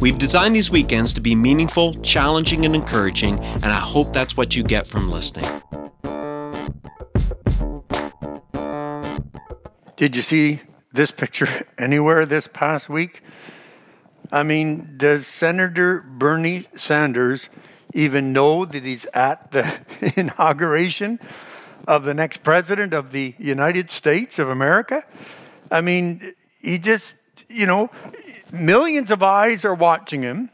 We've designed these weekends to be meaningful, challenging, and encouraging, and I hope that's what you get from listening. Did you see this picture anywhere this past week? I mean, does Senator Bernie Sanders even know that he's at the inauguration of the next president of the United States of America? I mean, he just, you know, millions of eyes are watching him,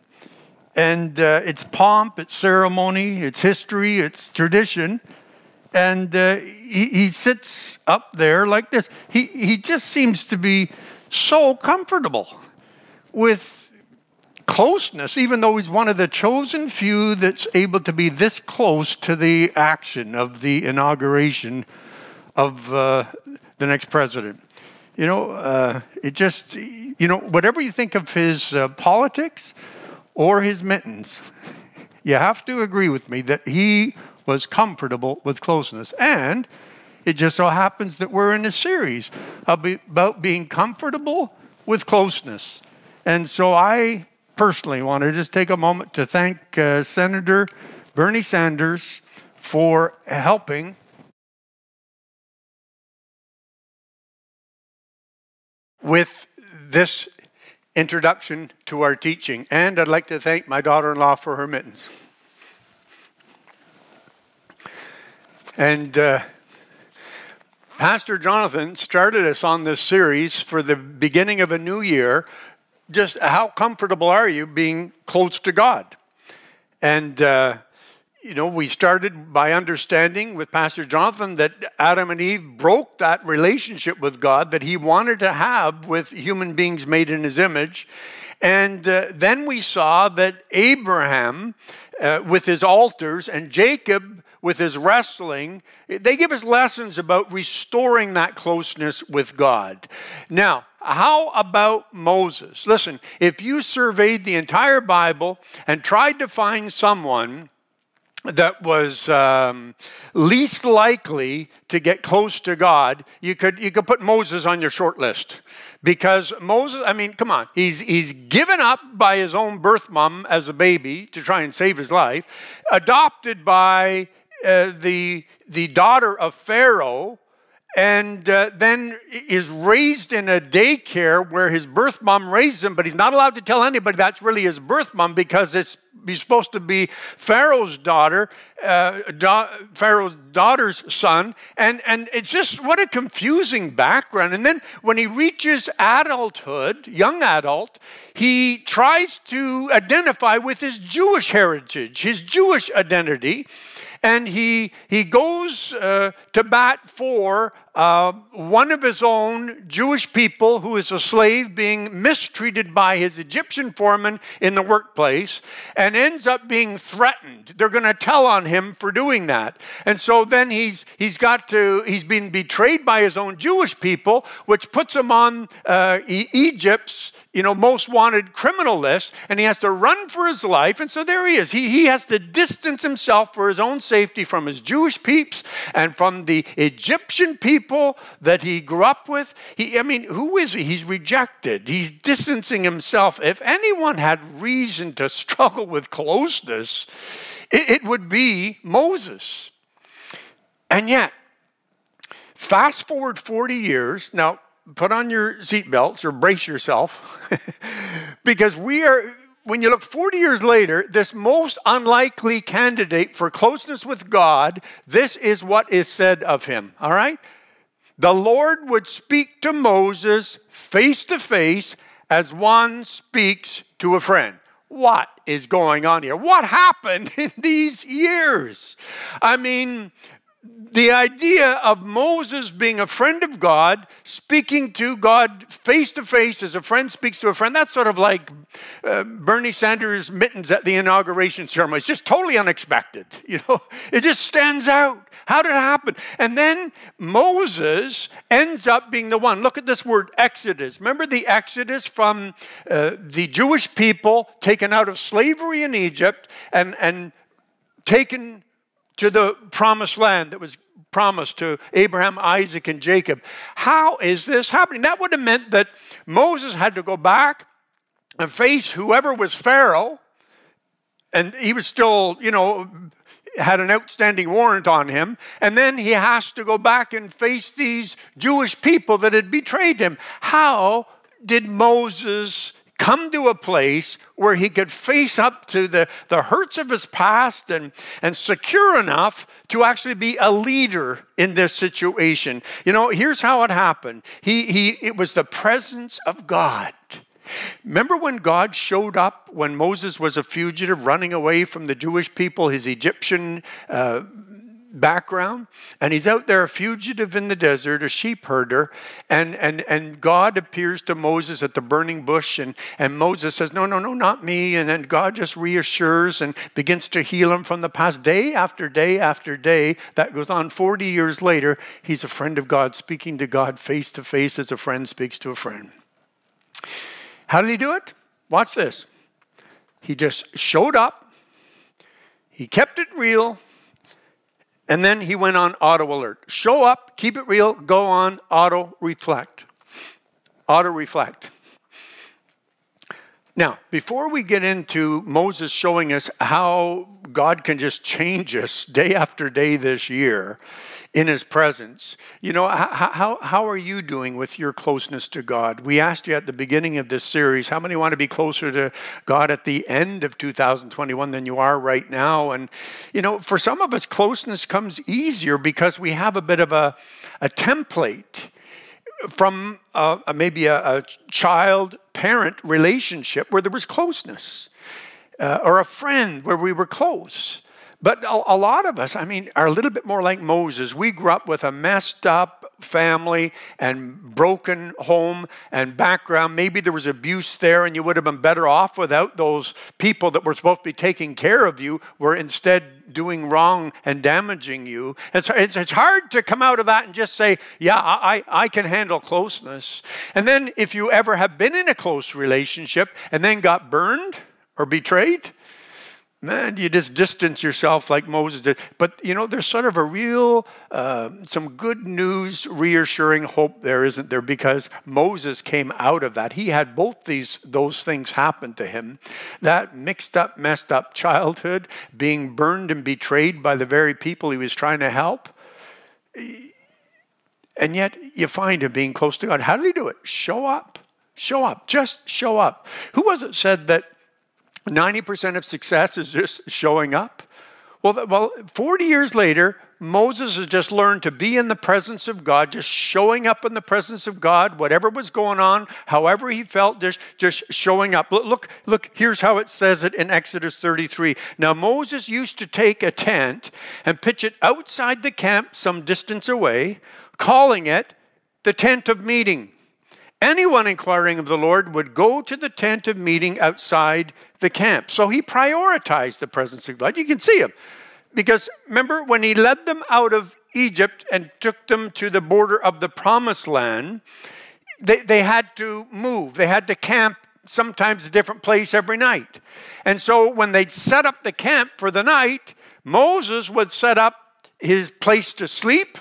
and uh, it's pomp, it's ceremony, it's history, it's tradition. And uh, he, he sits up there like this. He, he just seems to be so comfortable with closeness, even though he's one of the chosen few that's able to be this close to the action of the inauguration of uh, the next president. You know, uh, it just, you know, whatever you think of his uh, politics or his mittens, you have to agree with me that he was comfortable with closeness. And it just so happens that we're in a series about being comfortable with closeness. And so I personally want to just take a moment to thank uh, Senator Bernie Sanders for helping with this introduction to our teaching. And I'd like to thank my daughter in law for her mittens. And uh, Pastor Jonathan started us on this series for the beginning of a new year. Just how comfortable are you being close to God? And uh, you know, we started by understanding with Pastor Jonathan that Adam and Eve broke that relationship with God that he wanted to have with human beings made in his image. And uh, then we saw that Abraham, uh, with his altars, and Jacob, with his wrestling, they give us lessons about restoring that closeness with God. Now, how about Moses? Listen, if you surveyed the entire Bible and tried to find someone that was um, least likely to get close to God, you could, you could put Moses on your short list. Because Moses, I mean, come on, he's, he's given up by his own birth mom as a baby to try and save his life, adopted by uh, the, the daughter of Pharaoh, and uh, then is raised in a daycare where his birth mom raised him, but he's not allowed to tell anybody that's really his birth mom because it's he's supposed to be Pharaoh's daughter, uh, da- Pharaoh's daughter's son, and and it's just what a confusing background. And then when he reaches adulthood, young adult, he tries to identify with his Jewish heritage, his Jewish identity and he, he goes uh, to bat for uh, one of his own Jewish people who is a slave being mistreated by his Egyptian foreman in the workplace and ends up being threatened. They're going to tell on him for doing that. And so then he's, he's got to, he's been betrayed by his own Jewish people, which puts him on uh, Egypt's you know, most wanted criminal list, and he has to run for his life. And so there he is. He, he has to distance himself for his own safety from his Jewish peeps and from the Egyptian people that he grew up with. He, I mean, who is he? He's rejected. He's distancing himself. If anyone had reason to struggle with closeness, it, it would be Moses. And yet, fast forward 40 years. Now, put on your seatbelts or brace yourself because we are when you look 40 years later, this most unlikely candidate for closeness with God, this is what is said of him. All right? The Lord would speak to Moses face to face as one speaks to a friend. What is going on here? What happened in these years? I mean, the idea of Moses being a friend of God, speaking to God face to face as a friend speaks to a friend, that's sort of like uh, Bernie Sanders' mittens at the inauguration ceremony. It's just totally unexpected. You know, it just stands out. How did it happen? And then Moses ends up being the one. Look at this word Exodus. Remember the Exodus from uh, the Jewish people taken out of slavery in Egypt and, and taken to the promised land that was promised to Abraham, Isaac, and Jacob. How is this happening? That would have meant that Moses had to go back and face whoever was Pharaoh, and he was still, you know, had an outstanding warrant on him. And then he has to go back and face these Jewish people that had betrayed him. How did Moses come to a place where he could face up to the, the hurts of his past and, and secure enough to actually be a leader in this situation. You know, here's how it happened. He, he, it was the presence of God. Remember when God showed up when Moses was a fugitive running away from the Jewish people, his Egyptian uh, background and he's out there a fugitive in the desert a sheep herder and and and god appears to moses at the burning bush and and moses says no no no not me and then god just reassures and begins to heal him from the past. Day after day after day that goes on 40 years later he's a friend of god speaking to god face to face as a friend speaks to a friend. How did he do it? Watch this. He just showed up. He kept it real and then he went on auto alert. Show up, keep it real, go on auto reflect. Auto reflect. Now, before we get into Moses showing us how God can just change us day after day this year, in his presence. You know, how, how, how are you doing with your closeness to God? We asked you at the beginning of this series, how many want to be closer to God at the end of 2021 than you are right now? And, you know, for some of us, closeness comes easier because we have a bit of a, a template from uh, maybe a, a child parent relationship where there was closeness. Uh, or a friend where we were close. But a, lot of us, I mean, are a little bit more like Moses. We grew up with a messed up family and broken home and background. Maybe there was abuse there, and you would have been better off without those people that were supposed to be taking care of you, were instead doing wrong and damaging you. It's, it's, it's hard to come out of that and just say, Yeah, I, I can handle closeness. And then if you ever have been in a close relationship and then got burned or betrayed, man, you just distance yourself like Moses did. But you know, there's sort of a real, uh, some good news, reassuring hope there, isn't there? Because Moses came out of that. He had both these those things happen to him. That mixed up, messed up childhood, being burned and betrayed by the very people he was trying to help. And yet you find him being close to God. How did he do it? Show up. Show up. Just show up. Who was it said that 90% of success is just showing up. Well, well, 40 years later, Moses has just learned to be in the presence of God, just showing up in the presence of God, whatever was going on, however he felt, just, just showing up. Look, look, here's how it says it in Exodus 33. Now, Moses used to take a tent and pitch it outside the camp some distance away, calling it the tent of meeting. Anyone inquiring of the Lord would go to the tent of meeting outside the camp. So he prioritized the presence of God. You can see him. Because remember, when he led them out of Egypt and took them to the border of the promised land, they, they had to move, they had to camp sometimes a different place every night. And so when they'd set up the camp for the night, Moses would set up his place to sleep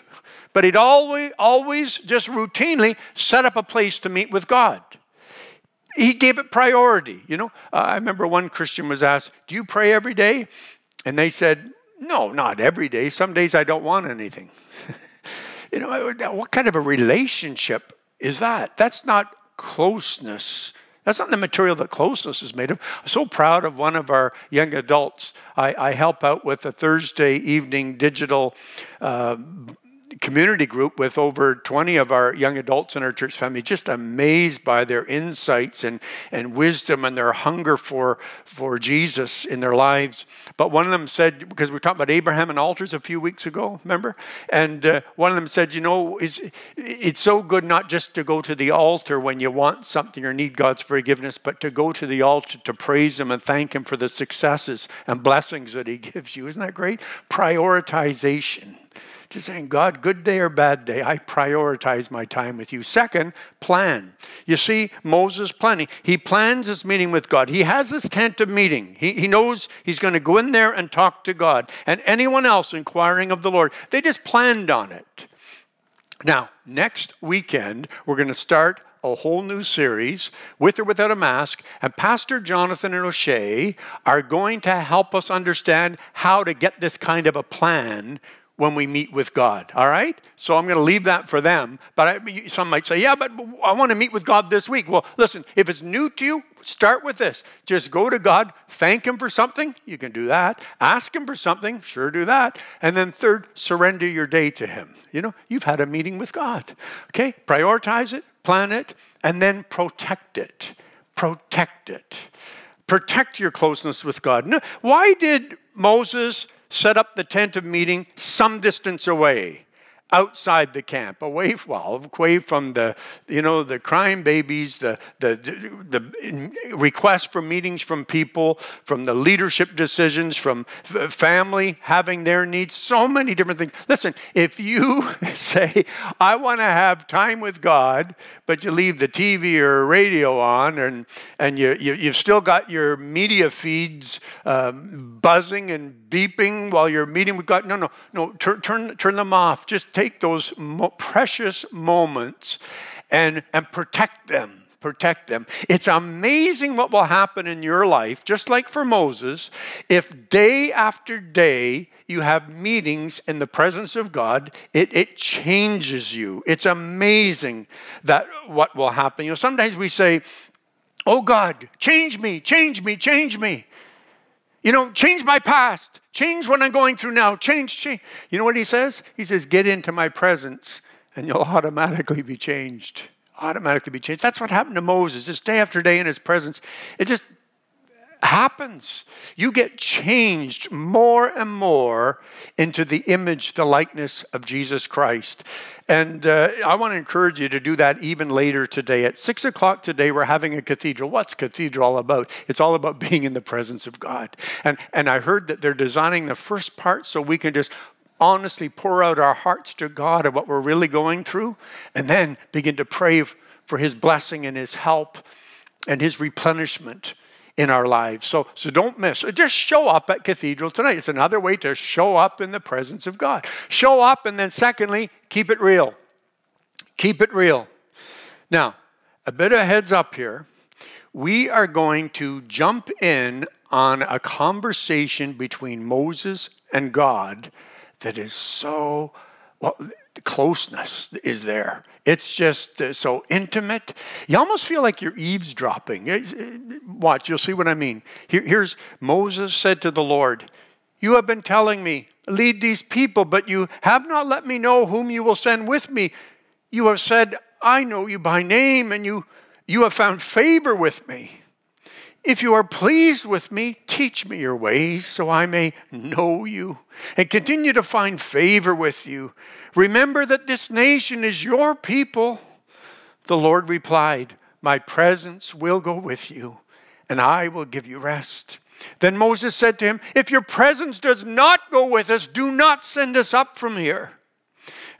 but he'd always, always just routinely set up a place to meet with God. He gave it priority. You know, uh, I remember one Christian was asked, Do you pray every day? And they said, No, not every day. Some days I don't want anything. you know, what kind of a relationship is that? That's not closeness. That's not the material that closeness is made of. I'm so proud of one of our young adults. I, I help out with a Thursday evening digital uh, community group with over 20 of our young adults in our church family, just amazed by their insights and, and wisdom and their hunger for, for Jesus in their lives. But one of them said, because we talked about Abraham and altars a few weeks ago, remember? And uh, one of them said, you know, it's, it's so good not just to go to the altar when you want something or need God's forgiveness, but to go to the altar to praise Him and thank Him for the successes and blessings that He gives you. Isn't that great? Prioritization. Just saying, God, good day or bad day, I prioritize my time with you. Second, plan. You see, Moses planning. He plans his meeting with God. He has this tent of meeting. He, he knows he's going to go in there and talk to God. And anyone else inquiring of the Lord, they just planned on it. Now, next weekend, we're going to start a whole new series, with or without a mask, and Pastor Jonathan and O'Shea are going to help us understand how to get this kind of a plan when we meet with God. All right? So I'm going to leave that for them. But I, some might say, yeah, but I want to meet with God this week. Well, listen, if it's new to you, start with this. Just go to God, thank Him for something. You can do that. Ask Him for something. Sure, do that. And then third, surrender your day to Him. You know, you've had a meeting with God. Okay? Prioritize it, plan it, and then protect it. Protect it. Protect your closeness with God. Why did Moses set up the tent of meeting some distance away outside the camp, away, away from the, you know, the crying babies, the, the, the requests for meetings from people, from the leadership decisions, from family having their needs, so many different things. Listen, if you say, I want to have time with God, but you leave the TV or radio on and, and you, you, you've still got your media feeds um, buzzing and beeping while you're meeting with God. No, no, no, turn, turn, turn them off. Just take those mo- precious moments and, and protect them. Protect them. It's amazing what will happen in your life, just like for Moses, if day after day you have meetings in the presence of God, it, it changes you. It's amazing that what will happen. You know, sometimes we say, Oh God, change me, change me, change me. You know, change my past, change what I'm going through now, change, change. You know what he says? He says, Get into my presence and you'll automatically be changed. Automatically be changed. That's what happened to Moses, just day after day in his presence. It just happens. You get changed more and more into the image, the likeness of Jesus Christ. And uh, I want to encourage you to do that even later today. At six o'clock today, we're having a cathedral. What's cathedral all about? It's all about being in the presence of God. And, and I heard that they're designing the first part so we can just honestly pour out our hearts to God of what we're really going through, and then begin to pray for His blessing and His help and His replenishment in our lives. So, so don't miss. Just show up at Cathedral tonight. It's another way to show up in the presence of God. Show up, and then secondly, keep it real. Keep it real. Now, a bit of heads up here. We are going to jump in on a conversation between Moses and God that is so, well, closeness is there. It's just uh, so intimate. You almost feel like you're eavesdropping. Uh, watch, you'll see what I mean. Here, here's Moses said to the Lord, You have been telling me, lead these people, but you have not let me know whom you will send with me. You have said, I know you by name, and you, you have found favor with me. If you are pleased with me, teach me your ways so I may know you and continue to find favor with you. Remember that this nation is your people. The Lord replied, My presence will go with you, and I will give you rest. Then Moses said to him, If your presence does not go with us, do not send us up from here.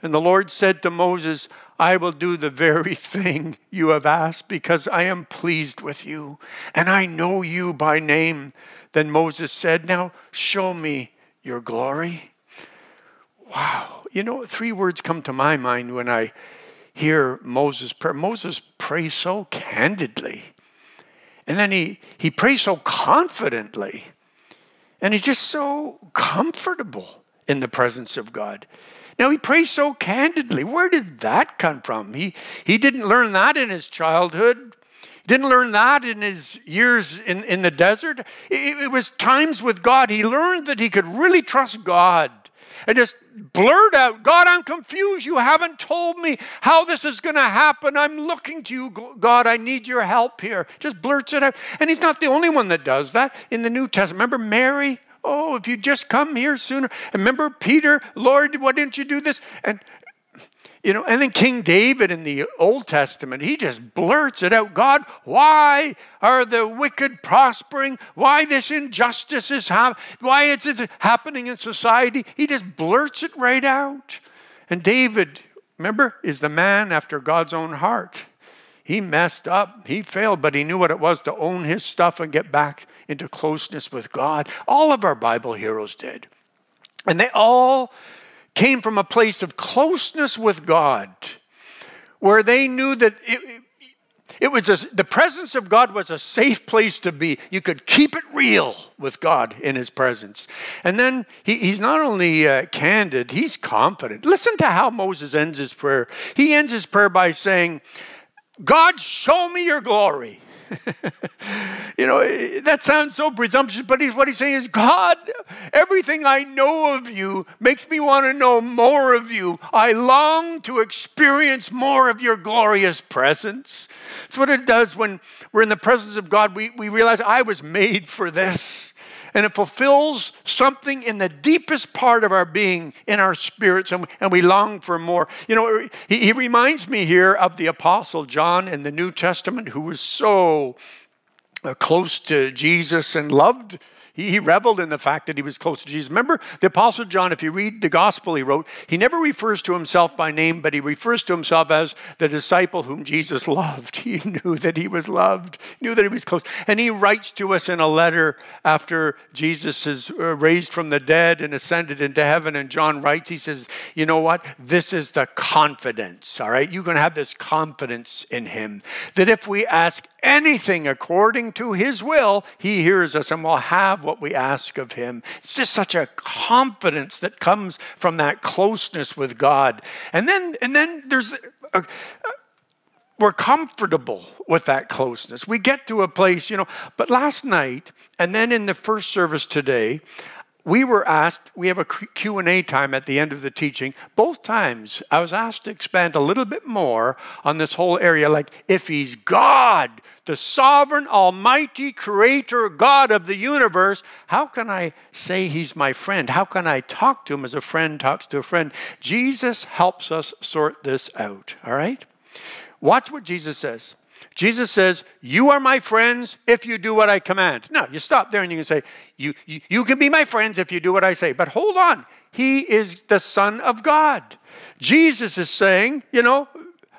And the Lord said to Moses, I will do the very thing you have asked because I am pleased with you and I know you by name. Then Moses said, Now show me your glory. Wow. You know, three words come to my mind when I hear Moses pray. Moses prays so candidly. And then he, he prays so confidently. And he's just so comfortable in the presence of God. Now, he prays so candidly. Where did that come from? He, he didn't learn that in his childhood. Didn't learn that in his years in, in the desert. It, it was times with God. He learned that he could really trust God and just blurt out, God, I'm confused. You haven't told me how this is going to happen. I'm looking to you, God. I need your help here. Just blurts it out. And he's not the only one that does that in the New Testament. Remember Mary? Oh, if you just come here sooner. And remember Peter, Lord, why didn't you do this? And you know, and then King David in the Old Testament, he just blurts it out God, why are the wicked prospering? Why this injustice is happening? Why is it happening in society? He just blurts it right out. And David, remember, is the man after God's own heart. He messed up, he failed, but he knew what it was to own his stuff and get back into closeness with God. All of our Bible heroes did. And they all came from a place of closeness with God, where they knew that it, it was a, the presence of God was a safe place to be. You could keep it real with God in His presence. And then he, he's not only uh, candid, he's confident. Listen to how Moses ends his prayer. He ends his prayer by saying, God, show me your glory. you know, eh, that sounds so presumptuous, but he's, what he's saying is, God, everything I know of you makes me want to know more of you. I long to experience more of your glorious presence. It's what it does when we're in the presence of God. We, we realize I was made for this and it fulfills something in the deepest part of our being, in our spirits, and, and we long for more. You know, he, he reminds me here of the Apostle John in the New Testament, who was so uh, close to Jesus and loved he, he reveled in the fact that he was close to Jesus. Remember, the Apostle John, if you read the gospel he wrote, he never refers to himself by name, but he refers to himself as the disciple whom Jesus loved. He knew that he was loved, knew that he was close. And he writes to us in a letter after Jesus is uh, raised from the dead and ascended into heaven. And John writes, he says, You know what? This is the confidence, all right? You're going to have this confidence in him that if we ask anything according to his will, he hears us and will have what we ask of him. It's just such a confidence that comes from that closeness with God. And then and then there's a, a, we're comfortable with that closeness. We get to a place, you know, but last night and then in the first service today, we were asked we have a q&a time at the end of the teaching. Both times i was asked to expand a little bit more on this whole area like if he's god the sovereign almighty creator god of the universe how can i say he's my friend? How can i talk to him as a friend talks to a friend? Jesus helps us sort this out all right? Watch what jesus says Jesus says, You are my friends if you do what I command. No, you stop there and you can say, you, you, you can be my friends if you do what I say. But hold on, he is the Son of God. Jesus is saying, you know,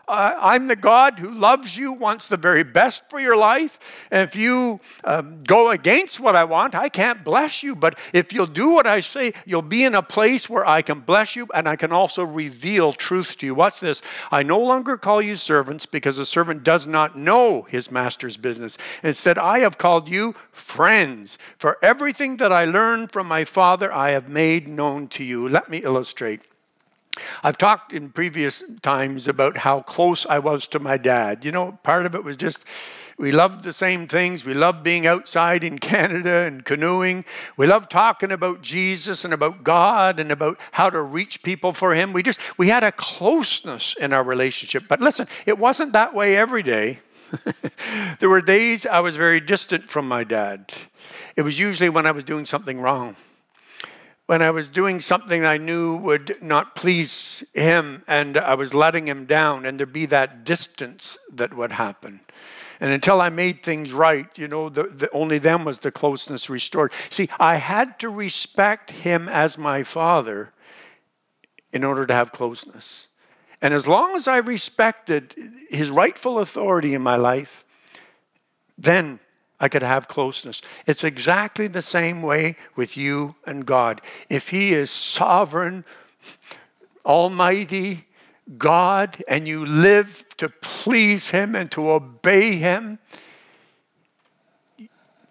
uh, I'm the God who loves you, wants the very best for your life. And if you um, go against what I want, I can't bless you. But if you'll do what I say, you'll be in a place where I can bless you and I can also reveal truth to you. Watch this. I no longer call you servants because a servant does not know his master's business. Instead, I have called you friends. For everything that I learned from my Father, I have made known to you. Let me illustrate. I've talked in previous times about how close I was to my dad. You know, part of it was just we loved the same things. We loved being outside in Canada and canoeing. We loved talking about Jesus and about God and about how to reach people for him. We just we had a closeness in our relationship. But listen, it wasn't that way every day. there were days I was very distant from my dad. It was usually when I was doing something wrong when I was doing something I knew would not please him and I was letting him down, and there'd be that distance that would happen. And until I made things right, you know, the, the, only then was the closeness restored. See, I had to respect him as my father in order to have closeness. And as long as I respected his rightful authority in my life, then I could have closeness. It's exactly the same way with you and God. If He is sovereign, almighty, God, and you live to please Him and to obey Him,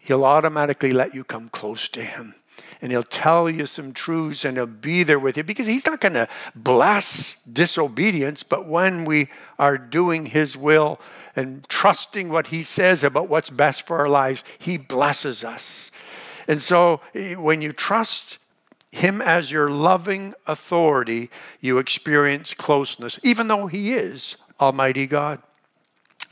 He'll automatically let you come close to Him and he'll tell you some truths and he'll be there with you because he's not going to bless disobedience, but when we are doing his will and trusting what he says about what's best for our lives, he blesses us. And so eh, when you trust Him as your loving authority, you experience closeness, even though He is Almighty God.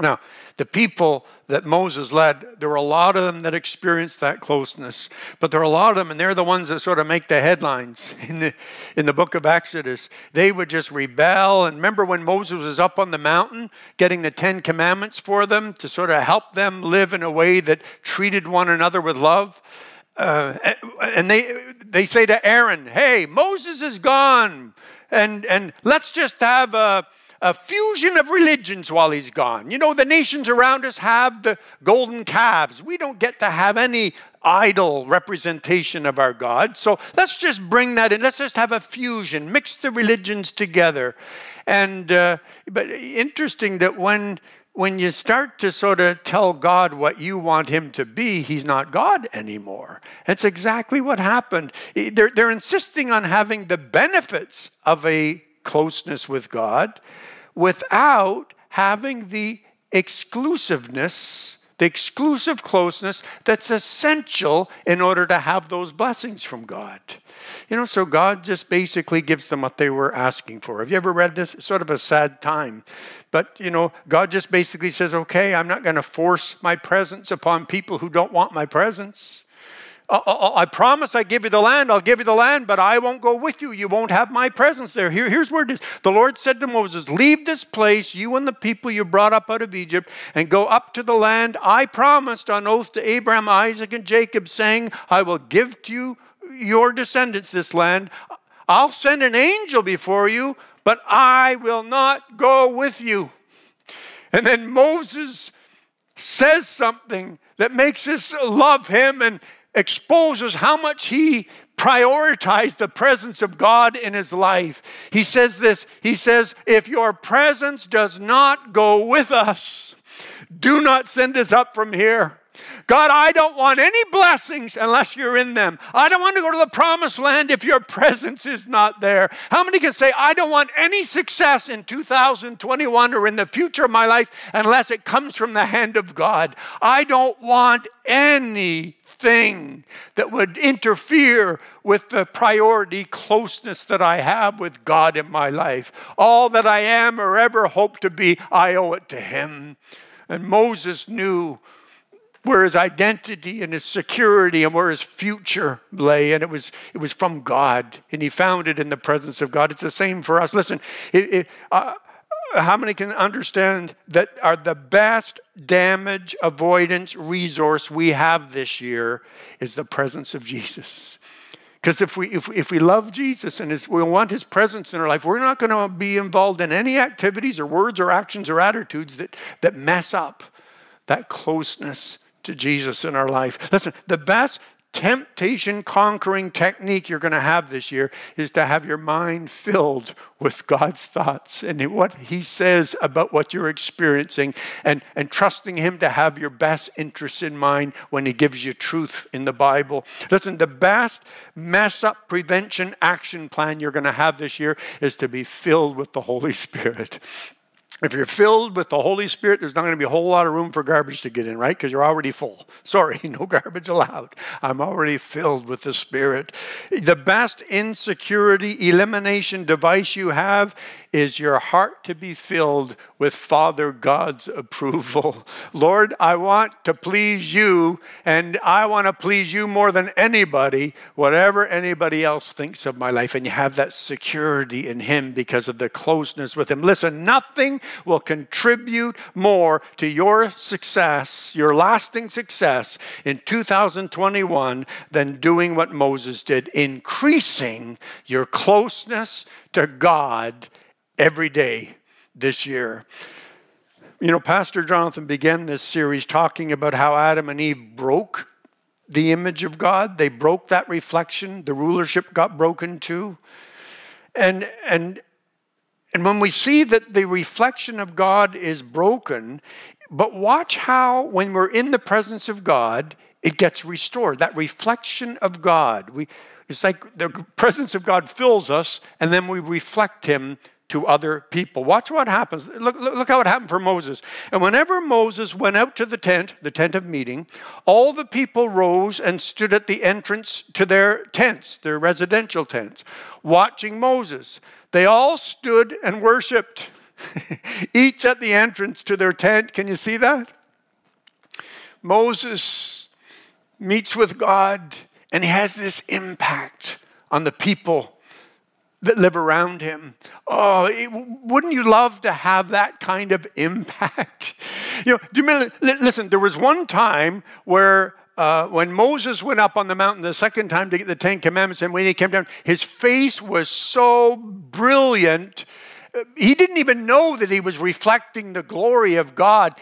Now, the people that Moses led, there were a lot of them that experienced that closeness, but there are a lot of them, and they're the ones that sort of make the headlines in the, in the book of Exodus. They would just rebel. And remember when Moses was up on the mountain getting the Ten Commandments for them to sort of help them live in a way that treated one another with love? Uh, and they, they say to Aaron, Hey, Moses is gone, and, and let's just have a a fusion of religions while he's gone. You know, the nations around us have the golden calves. We don't get to have any idol representation of our God. So let's just bring that in. Let's just have a fusion, mix the religions together. And uh, but interesting that when when you start to sort of tell God what you want him to be, he's not God anymore. That's exactly what happened. They're, they're insisting on having the benefits of a closeness with God, without having the exclusiveness, the exclusive closeness that's essential in order to have those blessings from God. You know, so God just basically gives them what they were asking for. Have you ever read this? It's sort of a sad time. But, you know, God just basically says, okay, I'm not going to force my presence upon people who don't want my presence. Uh, uh, uh, I promise I give you the land, I'll give you the land, but I won't go with you. You won't have my presence there. Here, here's where it is. The Lord said to Moses, Leave this place, you and the people you brought up out of Egypt, and go up to the land I promised on oath to Abraham, Isaac, and Jacob, saying, I will give to you your descendants this land. I'll send an angel before you, but I will not go with you. And then Moses says something that makes us love him and exposes how much he prioritized the presence of God in his life. He says this He says, If your presence does not go with us, do not send us up from here. God, I don't want any blessings unless you're in them. I don't want to go to the promised land if your presence is not there. How many can say, I don't want any success in 2021 or in the future of my life unless it comes from the hand of God? I don't want anything that would interfere with the priority closeness that I have with God in my life. All that I am or ever hope to be, I owe it to Him. And Moses knew where his identity and his security and where his future lay. And it was, it was from God. And he found it in the presence of God. It's the same for us. Listen, it, it, uh, how many can understand that are the best damage avoidance resource we have this year is the presence of Jesus? Because if we, if, if we love Jesus and his, we want his presence in our life, we're not going to be involved in any activities or words or actions or attitudes that, that mess up that closeness to Jesus in our life. Listen, the best temptation conquering technique you're going to have this year is to have your mind filled with God's thoughts and what He says about what you're experiencing and, and trusting Him to have your best interests in mind when He gives you truth in the Bible. Listen, the best mess up prevention action plan you're going to have this year is to be filled with the Holy Spirit. If you're filled with the Holy Spirit, there's not going to be a whole lot of room for garbage to get in, right? Because you're already full. Sorry, no garbage allowed. I'm already filled with the Spirit. The best insecurity elimination device you have is your heart to be filled with Father God's approval. Lord, I want to please you, and I want to please you more than anybody, whatever anybody else thinks of my life. And you have that security in Him because of the closeness with Him. Listen, nothing will contribute more to your success, your lasting success in 2021 than doing what Moses did, increasing your closeness to God every day this year. You know, Pastor Jonathan began this series talking about how Adam and Eve broke the image of God. They broke that reflection. The rulership got broken too. And and and when we see that the reflection of God is broken, but watch how when we're in the presence of God, it gets restored. That reflection of God. We it's like the presence of God fills us, and then we reflect Him to other people. Watch what happens. Look, look, look how it happened for Moses. And whenever Moses went out to the tent, the tent of meeting, all the people rose and stood at the entrance to their tents, their residential tents, watching Moses. They all stood and worshiped, each at the entrance to their tent. Can you see that? Moses meets with God and he has this impact on the people that live around him. Oh, it, wouldn't you love to have that kind of impact? You know, do you mean, listen, there was one time where uh, when Moses went up on the mountain the second time to get the Ten Commandments, and when he came down, his face was so brilliant. He didn't even know that he was reflecting the glory of God.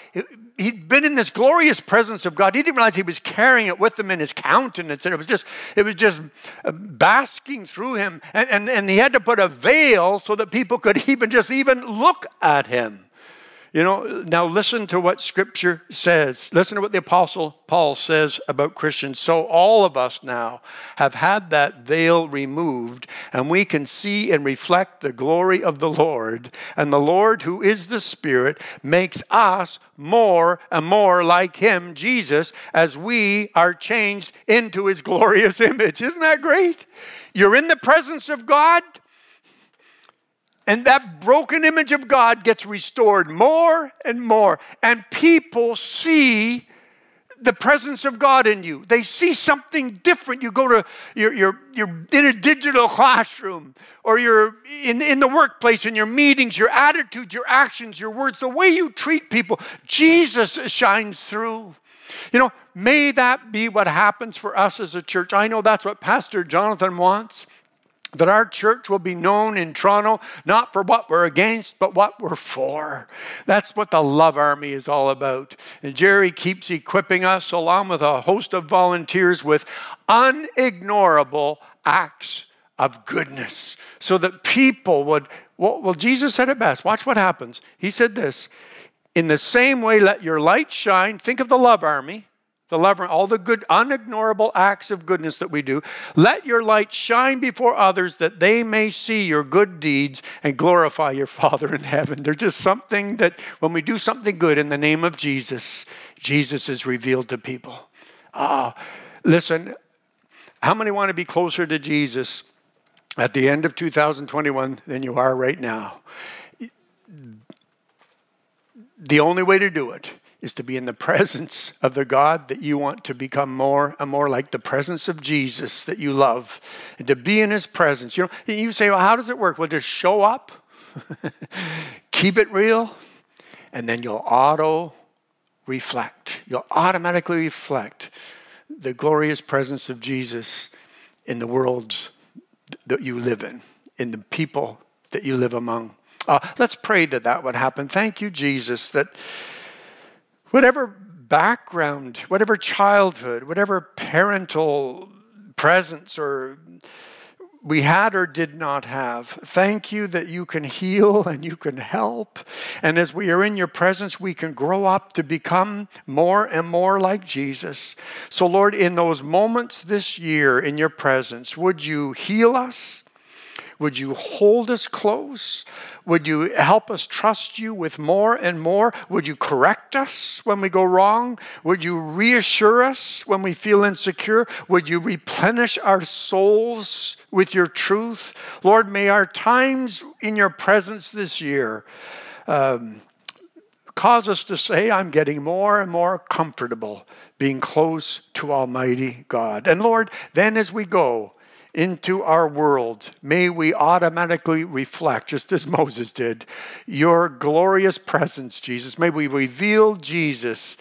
He'd been in this glorious presence of God. He didn't realize he was carrying it with him in his countenance. And it was just, it was just uh, basking through him. And, and, and he had to put a veil so that people could even just even look at him. You know, now listen to what Scripture says. Listen to what the Apostle Paul says about Christians. So, all of us now have had that veil removed, and we can see and reflect the glory of the Lord. And the Lord, who is the Spirit, makes us more and more like Him, Jesus, as we are changed into His glorious image. Isn't that great? You're in the presence of God and that broken image of God gets restored more and more. And people see the presence of God in you. They see something different. You go to, you're, you're, you're in a digital classroom or you're in, in the workplace, in your meetings, your attitudes, your actions, your words, the way you treat people. Jesus shines through. You know, may that be what happens for us as a church. I know that's what Pastor Jonathan wants that our church will be known in Toronto not for what we're against, but what we're for. That's what the Love Army is all about. And Jerry keeps equipping us, along with a host of volunteers, with unignorable acts of goodness so that people would. Well, Jesus said it best. Watch what happens. He said this In the same way, let your light shine. Think of the Love Army the love, all the good, unignorable acts of goodness that we do. Let your light shine before others that they may see your good deeds and glorify your Father in heaven. There's just something that when we do something good in the name of Jesus, Jesus is revealed to people. Ah, listen, how many want to be closer to Jesus at the end of 2021 than you are right now? The only way to do it is to be in the presence of the God that you want to become more and more like the presence of Jesus that you love, and to be in His presence. You know, you say, "Well, how does it work?" Well, just show up, keep it real, and then you'll auto reflect. You'll automatically reflect the glorious presence of Jesus in the worlds that you live in, in the people that you live among. Uh, let's pray that that would happen. Thank you, Jesus, that whatever background, whatever childhood, whatever parental presence or we had or did not have. Thank you that you can heal and you can help. And as we are in your presence, we can grow up to become more and more like Jesus. So, Lord, in those moments this year in your presence, would you heal us? Would you hold us close? Would you help us trust you with more and more? Would you correct us when we go wrong? Would you reassure us when we feel insecure? Would you replenish our souls with your truth? Lord, may our times in your presence this year um, cause us to say, I'm getting more and more comfortable being close to Almighty God. And Lord, then as we go, into our world, may we automatically reflect, just as Moses did, your glorious presence, Jesus. May we reveal Jesus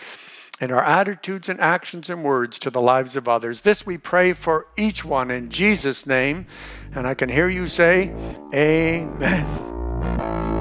in our attitudes and actions and words to the lives of others. This we pray for each one in Jesus' name. And I can hear you say, Amen.